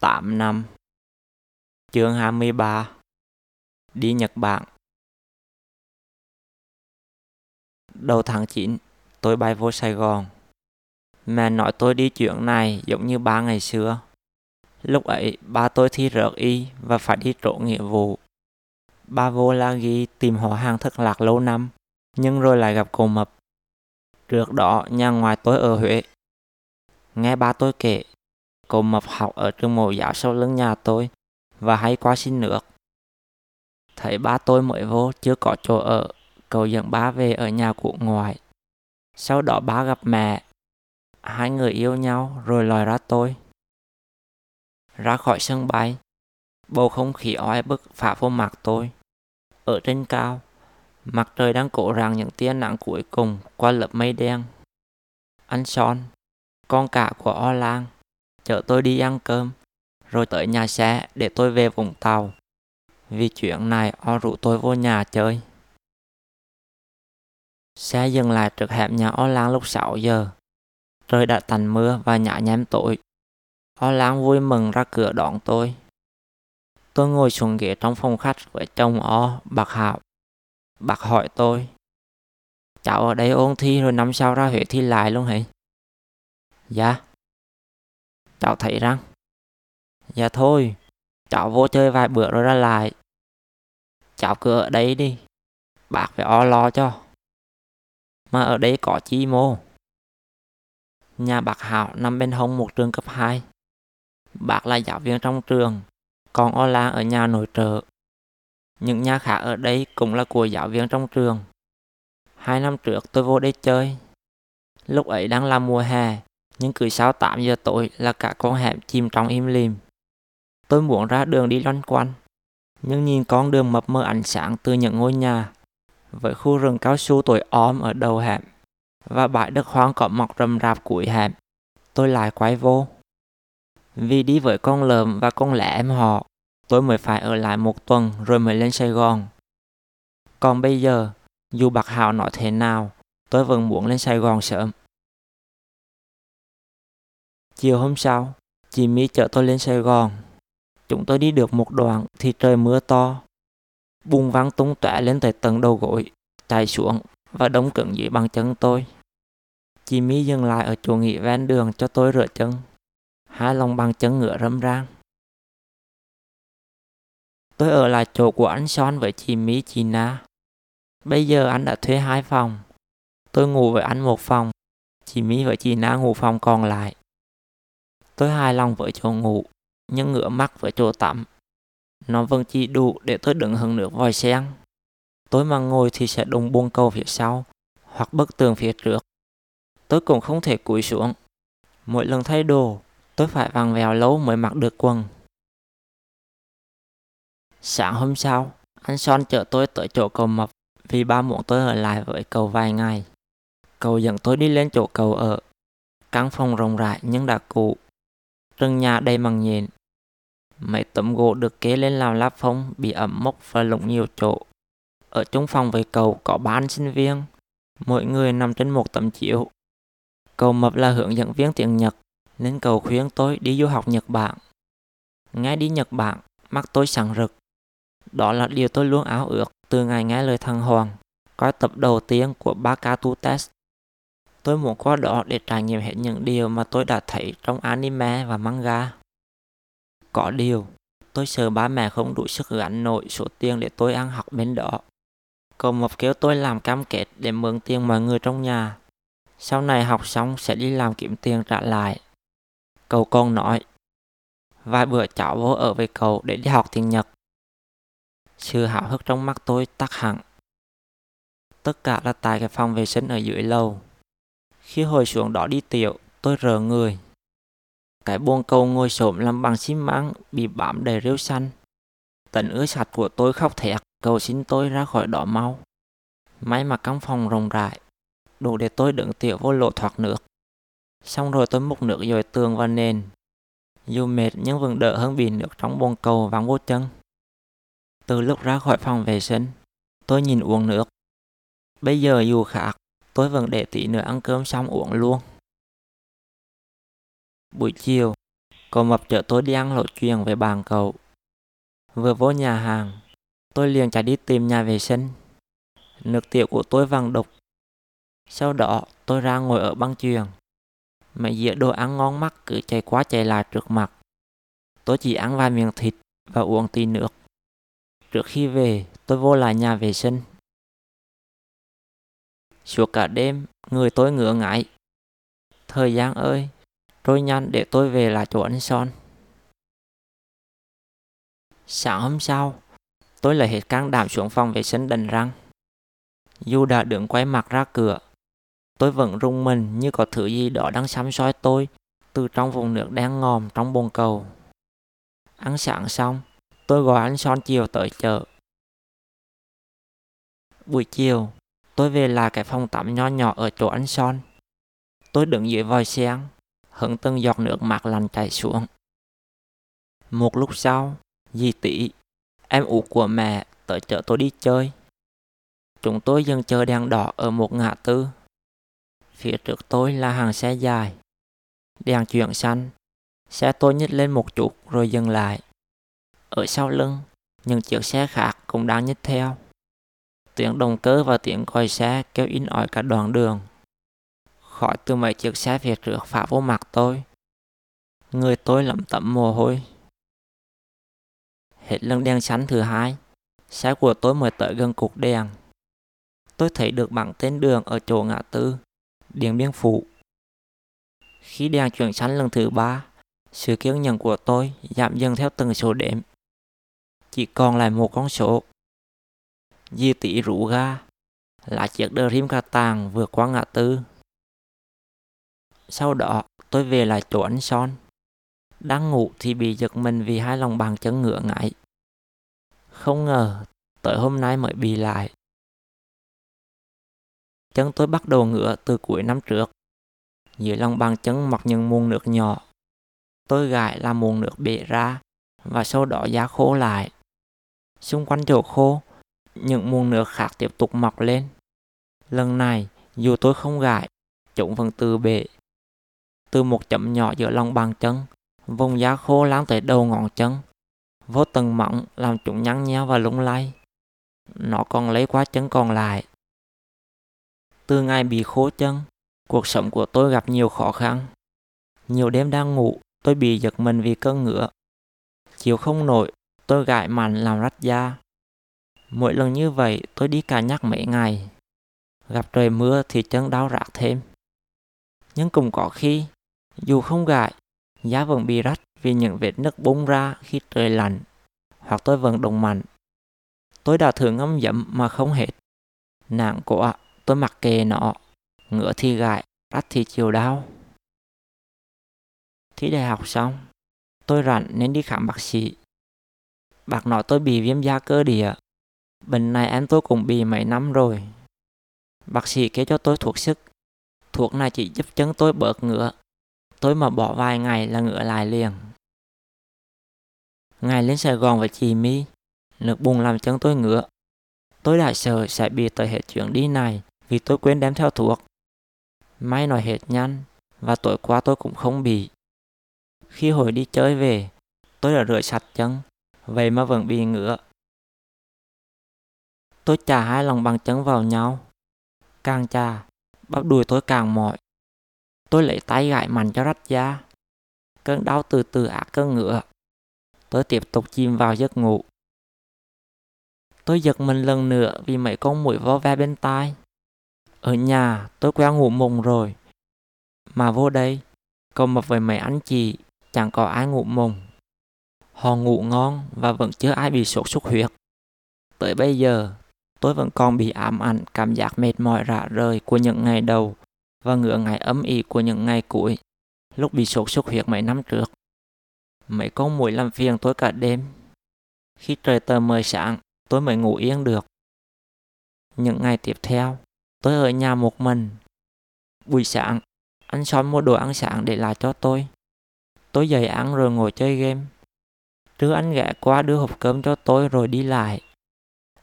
8 năm Chương 23 Đi Nhật Bản Đầu tháng 9, tôi bay vô Sài Gòn. Mẹ nói tôi đi chuyện này giống như ba ngày xưa. Lúc ấy, ba tôi thi rớt y và phải đi trộn nghĩa vụ. Ba vô La Ghi tìm họ hàng thất lạc lâu năm, nhưng rồi lại gặp cô mập. Trước đó, nhà ngoài tôi ở Huế. Nghe ba tôi kể, cô mập học ở trường mẫu giáo sau lưng nhà tôi và hay qua xin nước. Thấy ba tôi mới vô chưa có chỗ ở, cậu dẫn ba về ở nhà của ngoại. Sau đó ba gặp mẹ, hai người yêu nhau rồi lòi ra tôi. Ra khỏi sân bay, bầu không khí oi bức phá vô mặt tôi. Ở trên cao, mặt trời đang cố ràng những tia nắng cuối cùng qua lớp mây đen. Anh Son, con cả của O Lang, chở tôi đi ăn cơm, rồi tới nhà xe để tôi về Vũng Tàu. Vì chuyện này O rủ tôi vô nhà chơi. Xe dừng lại trước hẻm nhà O Lan lúc 6 giờ. Trời đã tạnh mưa và nhả nhem tối. O Lan vui mừng ra cửa đón tôi. Tôi ngồi xuống ghế trong phòng khách với chồng O, bạc Hạo. bạc hỏi tôi. Cháu ở đây ôn thi rồi năm sau ra Huế thi lại luôn hả? Dạ. Cháu thấy rằng, Dạ thôi, cháu vô chơi vài bữa rồi ra lại. Cháu cứ ở đây đi. Bác phải o lo cho. Mà ở đây có chi mô. Nhà bác Hảo nằm bên hông một trường cấp 2. Bác là giáo viên trong trường, còn O la ở nhà nội trợ. Những nhà khác ở đây cũng là của giáo viên trong trường. Hai năm trước tôi vô đây chơi. Lúc ấy đang là mùa hè, nhưng cứ sau 8 giờ tối là cả con hẻm chìm trong im lìm. Tôi muốn ra đường đi loanh quanh, nhưng nhìn con đường mập mờ ánh sáng từ những ngôi nhà, với khu rừng cao su tối om ở đầu hẻm và bãi đất hoang cỏ mọc rầm rạp cuối hẻm, tôi lại quay vô. Vì đi với con lợm và con lẻ em họ, tôi mới phải ở lại một tuần rồi mới lên Sài Gòn. Còn bây giờ, dù bạc Hào nói thế nào, tôi vẫn muốn lên Sài Gòn sớm. Chiều hôm sau, chị Mỹ chở tôi lên Sài Gòn. Chúng tôi đi được một đoạn thì trời mưa to. Bùn văng tung tóe lên tới tầng đầu gối, chạy xuống và đóng cứng dưới bằng chân tôi. Chị Mỹ dừng lại ở chỗ nghỉ ven đường cho tôi rửa chân. Hai lòng bằng chân ngựa râm rang. Tôi ở lại chỗ của anh Son với chị Mỹ chị Na. Bây giờ anh đã thuê hai phòng. Tôi ngủ với anh một phòng. Chị Mỹ và chị Na ngủ phòng còn lại. Tôi hài lòng với chỗ ngủ, nhưng ngửa mắt với chỗ tắm. Nó vẫn chỉ đủ để tôi đứng hứng nước vòi sen. Tôi mà ngồi thì sẽ đụng buông cầu phía sau, hoặc bức tường phía trước. Tôi cũng không thể cúi xuống. Mỗi lần thay đồ, tôi phải vàng vèo lâu mới mặc được quần. Sáng hôm sau, anh Son chở tôi tới chỗ cầu mập vì ba muốn tôi ở lại với cầu vài ngày. Cầu dẫn tôi đi lên chỗ cầu ở. Căn phòng rộng rãi nhưng đã cũ rừng nhà đầy măng nhện. Mấy tấm gỗ được kế lên làm lá phong bị ẩm mốc và lụng nhiều chỗ. Ở trong phòng với cầu có ba anh sinh viên. Mỗi người nằm trên một tấm chiếu. Cầu mập là hướng dẫn viên tiếng Nhật nên cầu khuyên tôi đi du học Nhật Bản. Nghe đi Nhật Bản, mắt tôi sáng rực. Đó là điều tôi luôn áo ước từ ngày nghe lời thằng Hoàng, coi tập đầu tiên của Bakatu Test. Tôi muốn qua đó để trải nghiệm hết những điều mà tôi đã thấy trong anime và manga. Có điều, tôi sợ ba mẹ không đủ sức gánh nổi số tiền để tôi ăn học bên đó. Cậu Mộc kêu tôi làm cam kết để mượn tiền mọi người trong nhà. Sau này học xong sẽ đi làm kiếm tiền trả lại. Cậu con nói, vài bữa cháu vô ở với cậu để đi học tiếng Nhật. Sự háo hức trong mắt tôi tắt hẳn. Tất cả là tại cái phòng vệ sinh ở dưới lầu. Khi hồi xuống đó đi tiểu, tôi rờ người. Cái buông cầu ngồi xổm làm bằng xi măng bị bám đầy rêu xanh. Tận ứa sạch của tôi khóc thẹt, cầu xin tôi ra khỏi đó mau. May mà căn phòng rộng rãi, đủ để tôi đựng tiểu vô lộ thoát nước. Xong rồi tôi múc nước dồi tường và nền. Dù mệt nhưng vẫn đỡ hơn bị nước trong bồn cầu vắng vô chân. Từ lúc ra khỏi phòng vệ sinh, tôi nhìn uống nước. Bây giờ dù khác, tôi vẫn để tí nữa ăn cơm xong uống luôn. Buổi chiều, cậu mập chở tôi đi ăn lộ chuyện với bạn cậu. Vừa vô nhà hàng, tôi liền chạy đi tìm nhà vệ sinh. Nước tiểu của tôi vàng đục. Sau đó tôi ra ngồi ở băng chuyền. Mấy dĩa đồ ăn ngon mắt cứ chạy quá chạy lại trước mặt. Tôi chỉ ăn vài miếng thịt và uống tí nước. Trước khi về, tôi vô lại nhà vệ sinh. Suốt cả đêm, người tôi ngựa ngại. Thời gian ơi, trôi nhanh để tôi về lại chỗ anh Son. Sáng hôm sau, tôi lại hết can đảm xuống phòng vệ sinh đành răng. Dù đã đứng quay mặt ra cửa, tôi vẫn rung mình như có thứ gì đó đang xăm soi tôi từ trong vùng nước đen ngòm trong bồn cầu. Ăn sáng xong, tôi gọi anh Son chiều tới chợ. Buổi chiều, tôi về lại cái phòng tắm nho nhỏ ở chỗ anh Son. Tôi đứng dưới vòi sen, hứng từng giọt nước mát lành chảy xuống. Một lúc sau, dì tỷ, em út của mẹ tới chợ tôi đi chơi. Chúng tôi dừng chờ đèn đỏ ở một ngã tư. Phía trước tôi là hàng xe dài. Đèn chuyển xanh, xe tôi nhích lên một chút rồi dừng lại. Ở sau lưng, những chiếc xe khác cũng đang nhích theo. Tiếng động cơ và tiếng còi xe kêu in ỏi cả đoạn đường. Khỏi từ mấy chiếc xe phía trước phá vô mặt tôi. Người tôi lẩm tẩm mồ hôi. Hết lần đèn xanh thứ hai, xe của tôi mới tới gần cục đèn. Tôi thấy được bảng tên đường ở chỗ ngã tư, Điện Biên Phủ. Khi đèn chuyển xanh lần thứ ba, sự kiên nhẫn của tôi giảm dần theo từng số đếm. Chỉ còn lại một con số. Di tỷ rủ ga, là chiếc Dream cà tàng vượt qua ngã tư. Sau đó, tôi về lại chỗ anh Son. Đang ngủ thì bị giật mình vì hai lòng bàn chân ngựa ngại. Không ngờ, tới hôm nay mới bị lại. Chân tôi bắt đầu ngựa từ cuối năm trước. Dưới lòng bàn chân mọc những muôn nước nhỏ. Tôi gãi là muôn nước bể ra và sau đó giá khô lại. Xung quanh chỗ khô, những muôn nước khác tiếp tục mọc lên. Lần này, dù tôi không gãi, chúng vẫn từ bể. Từ một chấm nhỏ giữa lòng bàn chân, vùng da khô lan tới đầu ngón chân. Vô tầng mỏng làm chúng nhăn nheo và lung lay. Nó còn lấy qua chân còn lại. Từ ngày bị khô chân, cuộc sống của tôi gặp nhiều khó khăn. Nhiều đêm đang ngủ, tôi bị giật mình vì cơn ngựa. Chiều không nổi, tôi gãi mạnh làm rách da. Mỗi lần như vậy, tôi đi cả nhắc mấy ngày. Gặp trời mưa thì chân đau rạc thêm. Nhưng cũng có khi, dù không gại, giá vẫn bị rách vì những vết nứt bung ra khi trời lạnh, hoặc tôi vẫn đồng mạnh. Tôi đã thử ngâm dẫm mà không hết. Nặng của tôi mặc kệ nó, ngựa thì gại, rách thì chiều đau. Thi đại học xong, tôi rảnh nên đi khám bác sĩ. Bác nói tôi bị viêm da cơ địa. Bệnh này em tôi cũng bị mấy năm rồi. Bác sĩ kê cho tôi thuốc sức. Thuốc này chỉ giúp chân tôi bớt ngựa. Tôi mà bỏ vài ngày là ngựa lại liền. Ngày lên Sài Gòn với chị My, nước bùn làm chân tôi ngựa. Tôi đã sợ sẽ bị tới hết chuyện đi này vì tôi quên đem theo thuốc. May nói hết nhanh và tối qua tôi cũng không bị. Khi hồi đi chơi về, tôi đã rửa sạch chân, vậy mà vẫn bị ngựa. Tôi chà hai lòng bằng chân vào nhau. Càng chà, bắp đùi tôi càng mỏi. Tôi lấy tay gãi mạnh cho rách da. Cơn đau từ từ ác cơn ngựa. Tôi tiếp tục chìm vào giấc ngủ. Tôi giật mình lần nữa vì mấy con mũi vo ve bên tai. Ở nhà tôi quen ngủ mùng rồi. Mà vô đây, còn mập với mấy anh chị, chẳng có ai ngủ mùng. Họ ngủ ngon và vẫn chưa ai bị sốt xuất huyết. Tới bây giờ, tôi vẫn còn bị ám ảnh cảm giác mệt mỏi rã rời của những ngày đầu và ngựa ngày ấm ỉ của những ngày cuối, lúc bị sốt xuất huyết mấy năm trước. Mấy con mũi làm phiền tôi cả đêm. Khi trời tờ mờ sáng, tôi mới ngủ yên được. Những ngày tiếp theo, tôi ở nhà một mình. Buổi sáng, anh xóm mua đồ ăn sáng để lại cho tôi. Tôi dậy ăn rồi ngồi chơi game. Trưa anh ghé qua đưa hộp cơm cho tôi rồi đi lại.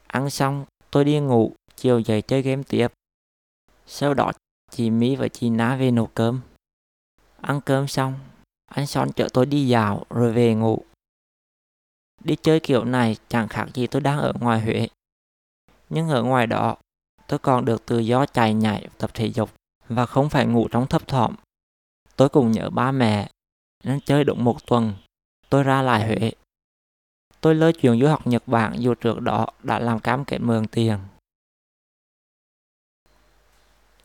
Ăn xong, tôi đi ngủ, chiều dậy chơi game tiếp. Sau đó, chị Mỹ và chị Ná về nấu cơm. Ăn cơm xong, anh Son chở tôi đi dạo rồi về ngủ. Đi chơi kiểu này chẳng khác gì tôi đang ở ngoài Huế. Nhưng ở ngoài đó, tôi còn được tự do chạy nhảy tập thể dục và không phải ngủ trong thấp thỏm. Tôi cùng nhớ ba mẹ, nên chơi đúng một tuần, tôi ra lại Huế. Tôi lơ chuyện du học Nhật Bản dù trước đó đã làm cam kết mượn tiền.